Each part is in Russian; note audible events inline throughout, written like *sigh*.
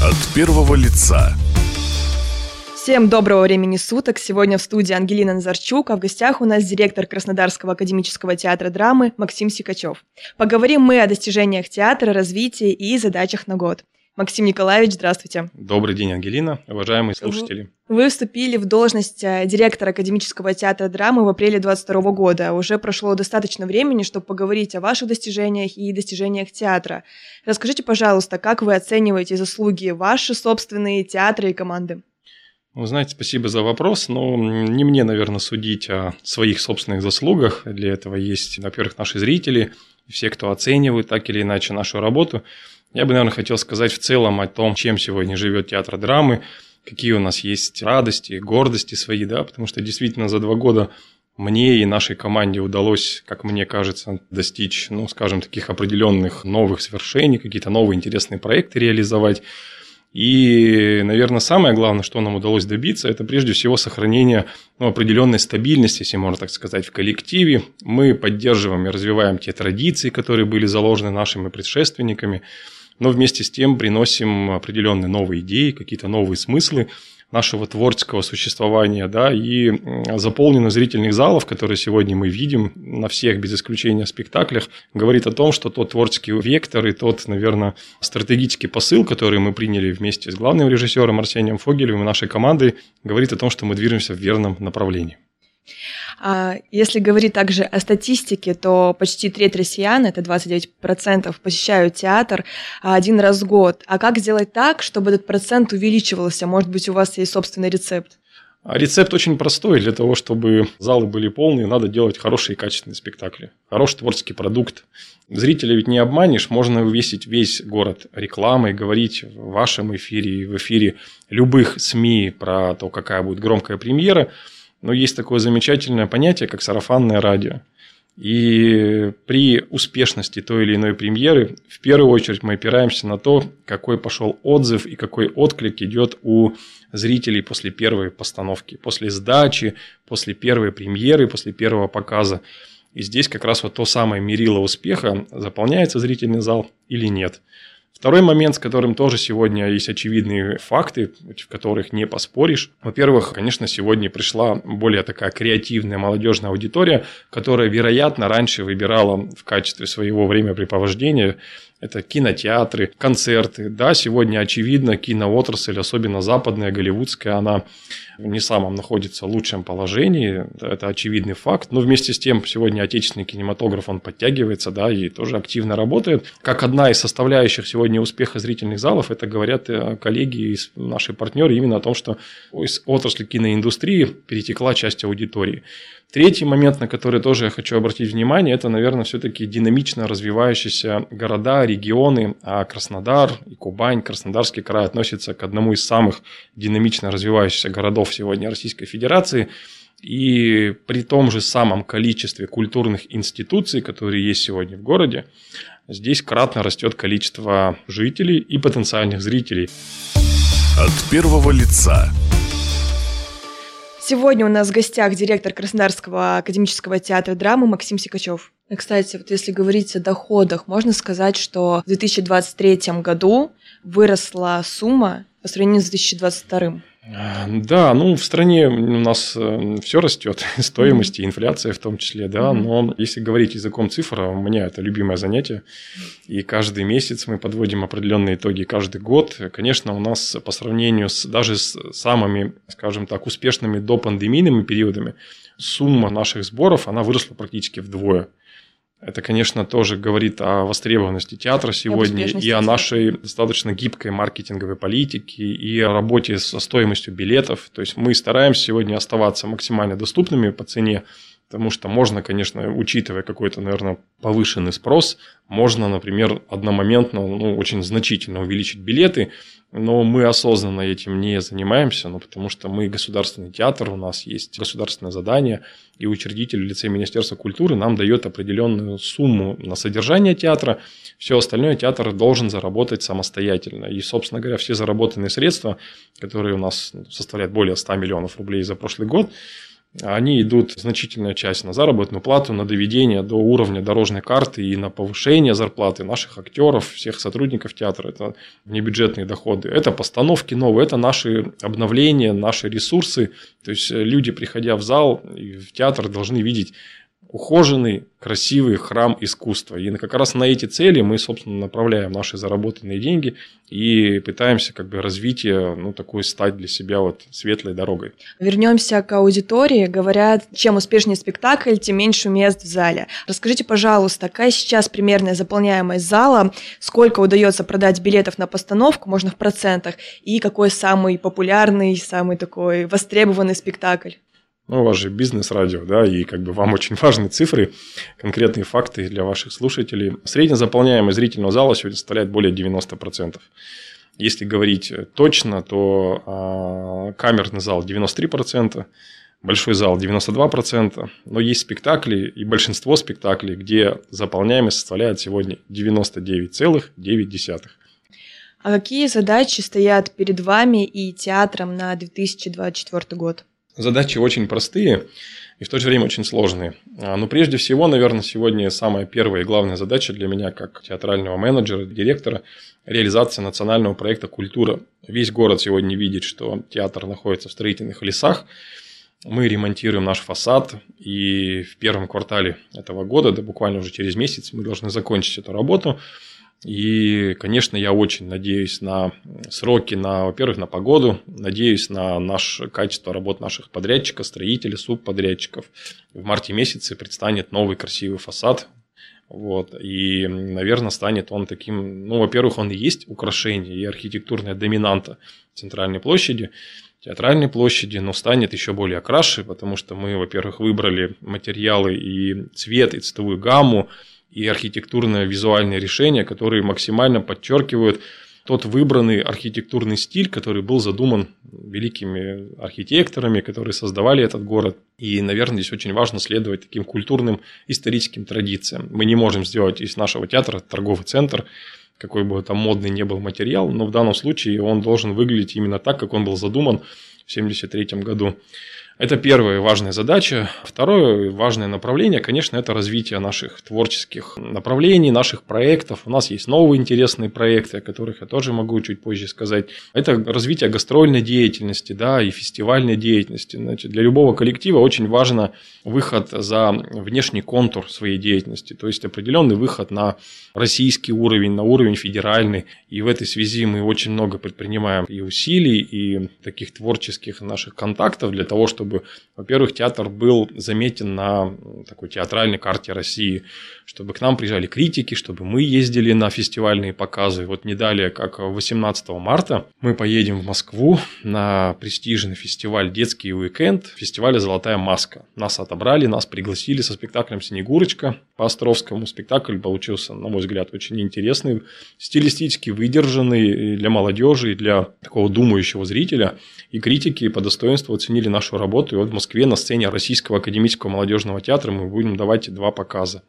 От первого лица. Всем доброго времени суток. Сегодня в студии Ангелина Назарчук, а в гостях у нас директор Краснодарского академического театра драмы Максим Сикачев. Поговорим мы о достижениях театра, развитии и задачах на год. Максим Николаевич, здравствуйте. Добрый день, Ангелина, уважаемые слушатели. Вы вступили в должность э, директора Академического театра драмы в апреле 2022 года. Уже прошло достаточно времени, чтобы поговорить о ваших достижениях и достижениях театра. Расскажите, пожалуйста, как вы оцениваете заслуги ваши собственные театры и команды? Вы знаете, спасибо за вопрос, но не мне, наверное, судить о своих собственных заслугах. Для этого есть, во-первых, наши зрители, все, кто оценивает так или иначе нашу работу. Я бы, наверное, хотел сказать в целом о том, чем сегодня живет театр драмы, какие у нас есть радости, гордости свои, да, потому что действительно за два года мне и нашей команде удалось, как мне кажется, достичь, ну, скажем, таких определенных новых свершений, какие-то новые интересные проекты реализовать. И, наверное, самое главное, что нам удалось добиться, это прежде всего сохранение ну, определенной стабильности, если можно так сказать, в коллективе. Мы поддерживаем и развиваем те традиции, которые были заложены нашими предшественниками но вместе с тем приносим определенные новые идеи, какие-то новые смыслы нашего творческого существования, да, и заполненность зрительных залов, которые сегодня мы видим на всех, без исключения, спектаклях, говорит о том, что тот творческий вектор и тот, наверное, стратегический посыл, который мы приняли вместе с главным режиссером Арсением Фогелевым и нашей командой, говорит о том, что мы движемся в верном направлении. А если говорить также о статистике, то почти треть россиян, это 29%, посещают театр один раз в год. А как сделать так, чтобы этот процент увеличивался? Может быть, у вас есть собственный рецепт? А рецепт очень простой. Для того, чтобы залы были полные, надо делать хорошие и качественные спектакли. Хороший творческий продукт. Зрителя ведь не обманешь. Можно увесить весь город рекламой, говорить в вашем эфире и в эфире любых СМИ про то, какая будет громкая премьера – но есть такое замечательное понятие, как сарафанное радио. И при успешности той или иной премьеры, в первую очередь мы опираемся на то, какой пошел отзыв и какой отклик идет у зрителей после первой постановки, после сдачи, после первой премьеры, после первого показа. И здесь как раз вот то самое мерило успеха, заполняется зрительный зал или нет. Второй момент, с которым тоже сегодня есть очевидные факты, в которых не поспоришь. Во-первых, конечно, сегодня пришла более такая креативная молодежная аудитория, которая, вероятно, раньше выбирала в качестве своего времяпрепровождения это кинотеатры, концерты. Да, сегодня очевидно, киноотрасль, особенно западная, голливудская, она не самом находится в лучшем положении, это очевидный факт, но вместе с тем сегодня отечественный кинематограф, он подтягивается, да, и тоже активно работает. Как одна из составляющих сегодня успеха зрительных залов, это говорят э, коллеги и наши партнеры именно о том, что из отрасли киноиндустрии перетекла часть аудитории. Третий момент, на который тоже я хочу обратить внимание, это, наверное, все-таки динамично развивающиеся города, регионы. А Краснодар и Кубань, Краснодарский край относятся к одному из самых динамично развивающихся городов сегодня Российской Федерации. И при том же самом количестве культурных институций, которые есть сегодня в городе, здесь кратно растет количество жителей и потенциальных зрителей. От первого лица Сегодня у нас в гостях директор Краснодарского академического театра драмы Максим Сикачев. Кстати, вот если говорить о доходах, можно сказать, что в 2023 году выросла сумма по сравнению с 2022. Да, ну в стране у нас э, все растет, *laughs* стоимость и инфляция в том числе, да, но если говорить языком цифр, а у меня это любимое занятие, и каждый месяц мы подводим определенные итоги каждый год. Конечно, у нас по сравнению с даже с самыми, скажем так, успешными до пандемийными периодами, сумма наших сборов, она выросла практически вдвое. Это, конечно, тоже говорит о востребованности театра сегодня и, и о нашей достаточно гибкой маркетинговой политике и о работе со стоимостью билетов. То есть мы стараемся сегодня оставаться максимально доступными по цене, потому что можно, конечно, учитывая какой-то, наверное, повышенный спрос, можно, например, одномоментно, ну, очень значительно увеличить билеты, но мы осознанно этим не занимаемся, ну, потому что мы государственный театр, у нас есть государственное задание, и учредитель в лице Министерства культуры нам дает определенную сумму на содержание театра, все остальное театр должен заработать самостоятельно. И, собственно говоря, все заработанные средства, которые у нас составляют более 100 миллионов рублей за прошлый год, они идут значительная часть на заработную плату, на доведение до уровня дорожной карты и на повышение зарплаты наших актеров, всех сотрудников театра. Это небюджетные доходы. Это постановки новые, это наши обновления, наши ресурсы. То есть люди, приходя в зал и в театр, должны видеть ухоженный, красивый храм искусства. И как раз на эти цели мы, собственно, направляем наши заработанные деньги и пытаемся как бы развитие, ну, такой стать для себя вот светлой дорогой. Вернемся к аудитории. Говорят, чем успешнее спектакль, тем меньше мест в зале. Расскажите, пожалуйста, какая сейчас примерная заполняемость зала, сколько удается продать билетов на постановку, можно в процентах, и какой самый популярный, самый такой востребованный спектакль? Ну, у вас же бизнес-радио, да, и как бы вам *laughs* очень важны цифры, конкретные факты для ваших слушателей. Средняя заполняемость зрительного зала сегодня составляет более 90%. Если говорить точно, то а, камерный зал 93%, большой зал 92%, но есть спектакли и большинство спектаклей, где заполняемость составляет сегодня 99,9%. А какие задачи стоят перед вами и театром на 2024 год? Задачи очень простые и в то же время очень сложные. А, но прежде всего, наверное, сегодня самая первая и главная задача для меня как театрального менеджера, директора – реализация национального проекта «Культура». Весь город сегодня видит, что театр находится в строительных лесах. Мы ремонтируем наш фасад, и в первом квартале этого года, да буквально уже через месяц, мы должны закончить эту работу – и, конечно, я очень надеюсь на сроки, на, во-первых, на погоду, надеюсь на наше качество работ наших подрядчиков, строителей, субподрядчиков. В марте месяце предстанет новый красивый фасад. Вот, и, наверное, станет он таким, ну, во-первых, он и есть украшение и архитектурная доминанта центральной площади, театральной площади, но станет еще более окрашей, потому что мы, во-первых, выбрали материалы и цвет, и цветовую гамму, и архитектурное визуальное решение, которые максимально подчеркивают тот выбранный архитектурный стиль, который был задуман великими архитекторами, которые создавали этот город. И, наверное, здесь очень важно следовать таким культурным историческим традициям. Мы не можем сделать из нашего театра торговый центр, какой бы там модный не был материал, но в данном случае он должен выглядеть именно так, как он был задуман в 1973 году. Это первая важная задача. Второе важное направление, конечно, это развитие наших творческих направлений, наших проектов. У нас есть новые интересные проекты, о которых я тоже могу чуть позже сказать. Это развитие гастрольной деятельности да, и фестивальной деятельности. Значит, для любого коллектива очень важно выход за внешний контур своей деятельности, то есть определенный выход на российский уровень, на уровень федеральный. И в этой связи мы очень много предпринимаем и усилий, и таких творческих наших контактов для того, чтобы чтобы, во-первых, театр был заметен на такой театральной карте России, чтобы к нам приезжали критики, чтобы мы ездили на фестивальные показы. Вот не далее, как 18 марта, мы поедем в Москву на престижный фестиваль «Детский уикенд» фестиваля «Золотая маска». Нас отобрали, нас пригласили со спектаклем «Снегурочка» по Островскому. Спектакль получился, на мой взгляд, очень интересный, стилистически выдержанный для молодежи и для такого думающего зрителя. И критики по достоинству оценили нашу работу И вот в Москве на сцене Российского академического молодежного театра мы будем давать два показа.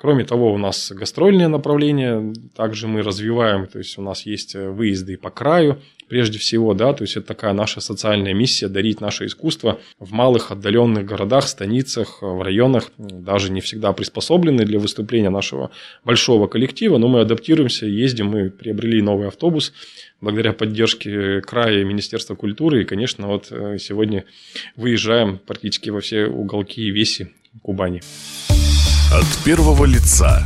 Кроме того, у нас гастрольное направление, также мы развиваем, то есть у нас есть выезды по краю, прежде всего, да, то есть это такая наша социальная миссия дарить наше искусство в малых отдаленных городах, станицах, в районах, даже не всегда приспособлены для выступления нашего большого коллектива, но мы адаптируемся, ездим, мы приобрели новый автобус, благодаря поддержке края и Министерства культуры. И, конечно, вот э, сегодня выезжаем практически во все уголки и веси Кубани. От первого лица.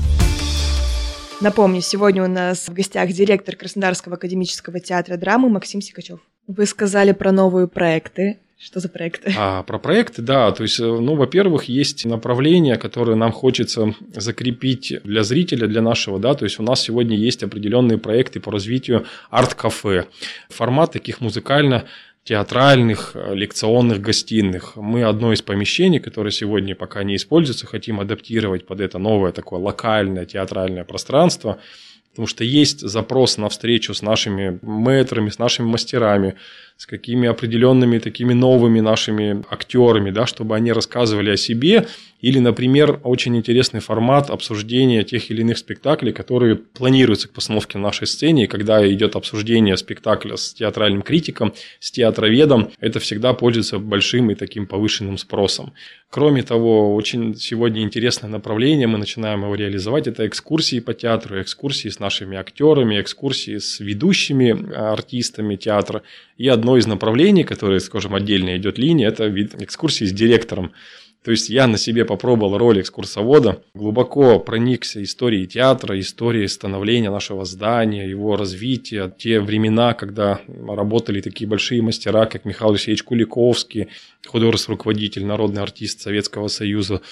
Напомню, сегодня у нас в гостях директор Краснодарского академического театра драмы Максим Сикачев. Вы сказали про новые проекты. Что за проекты? А, про проекты, да. То есть, э, ну, во-первых, есть направления, которые нам хочется закрепить для зрителя, для нашего, да. То есть, у нас сегодня есть определенные проекты по развитию арт-кафе. Формат таких музыкально театральных, э, лекционных гостиных. Мы одно из помещений, которое сегодня пока не используется, хотим адаптировать под это новое такое локальное театральное пространство. Потому что есть запрос на встречу с нашими мэтрами, с нашими мастерами, с какими определенными такими новыми нашими актерами, да, чтобы они рассказывали о себе. Или, например, очень интересный формат обсуждения тех или иных спектаклей, которые планируются к постановке на нашей сцене. И когда идет обсуждение спектакля с театральным критиком, с театроведом, это всегда пользуется большим и таким повышенным спросом. Кроме того, очень сегодня интересное направление, мы начинаем его реализовать, это экскурсии по театру, экскурсии с нашими актерами, экскурсии с ведущими артистами театра. И одно из направлений, которое, скажем, отдельно идет линия, это экскурсии с директором. То есть я на себе попробовал роль экскурсовода, глубоко проникся историей театра, историей становления нашего здания, его развития, те времена, когда работали такие большие мастера, как Михаил Алексеевич Куликовский, художественный руководитель, народный артист Советского Союза,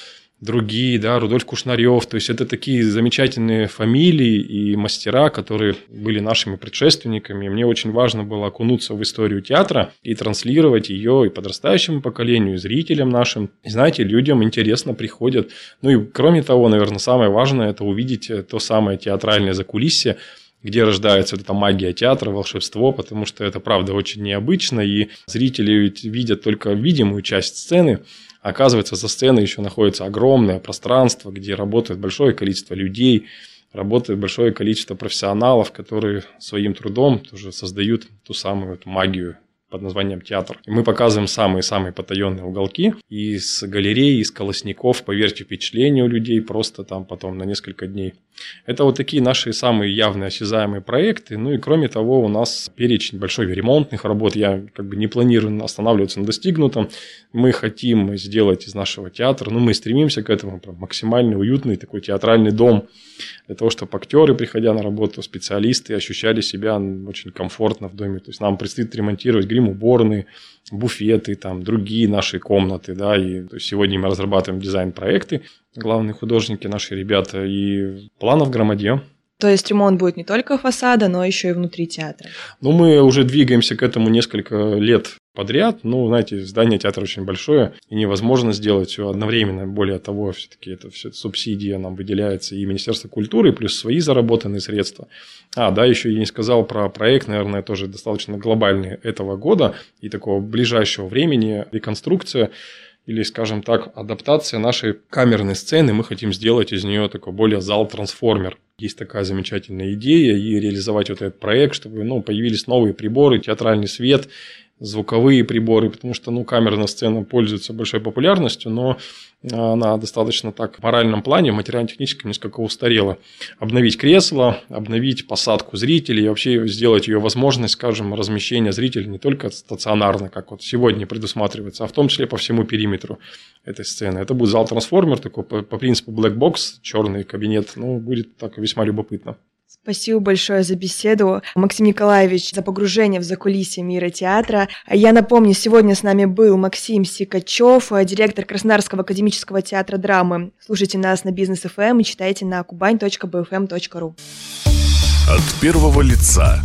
другие, да, Рудольф Кушнарев. То есть это такие замечательные фамилии и мастера, которые были нашими предшественниками. Мне очень важно было окунуться в историю театра и транслировать ее и подрастающему поколению, и зрителям нашим. И знаете, людям интересно приходят. Ну и кроме того, наверное, самое важное – это увидеть то самое театральное закулисье, где рождается вот эта магия театра, волшебство, потому что это, правда, очень необычно, и зрители ведь видят только видимую часть сцены, Оказывается, за сценой еще находится огромное пространство, где работает большое количество людей, работает большое количество профессионалов, которые своим трудом тоже создают ту самую эту магию под названием театр. И мы показываем самые-самые потаенные уголки из галереи, из колосников, поверьте, впечатление у людей просто там потом на несколько дней. Это вот такие наши самые явные осязаемые проекты. Ну и кроме того, у нас перечень большой ремонтных работ. Я как бы не планирую останавливаться на достигнутом. Мы хотим сделать из нашего театра, ну мы стремимся к этому, максимально уютный такой театральный дом для того, чтобы актеры, приходя на работу, специалисты ощущали себя очень комфортно в доме. То есть нам предстоит ремонтировать грим-уборные, буфеты, там, другие наши комнаты, да, и есть сегодня мы разрабатываем дизайн-проекты, главные художники наши ребята, и планов громадье. То есть ремонт будет не только фасада, но еще и внутри театра. Ну, мы уже двигаемся к этому несколько лет подряд. Ну, знаете, здание театра очень большое, и невозможно сделать все одновременно. Более того, все-таки это все субсидия нам выделяется и Министерство культуры, плюс свои заработанные средства. А, да, еще я не сказал про проект, наверное, тоже достаточно глобальный этого года и такого ближайшего времени, реконструкция или, скажем так, адаптация нашей камерной сцены. Мы хотим сделать из нее такой более зал-трансформер. Есть такая замечательная идея и реализовать вот этот проект, чтобы ну, появились новые приборы, театральный свет, звуковые приборы, потому что ну, камерная сцена пользуется большой популярностью, но она достаточно так в моральном плане, в материально-техническом несколько устарела. Обновить кресло, обновить посадку зрителей вообще сделать ее возможность, скажем, размещения зрителей не только стационарно, как вот сегодня предусматривается, а в том числе по всему периметру этой сцены. Это будет зал-трансформер, такой по, по принципу black box, черный кабинет, ну, будет так весьма любопытно. Спасибо большое за беседу, Максим Николаевич, за погружение в закулисье мира театра. Я напомню, сегодня с нами был Максим Сикачев, директор Краснодарского академического театра драмы. Слушайте нас на Бизнес ФМ и читайте на kubain.bfm.ru. От первого лица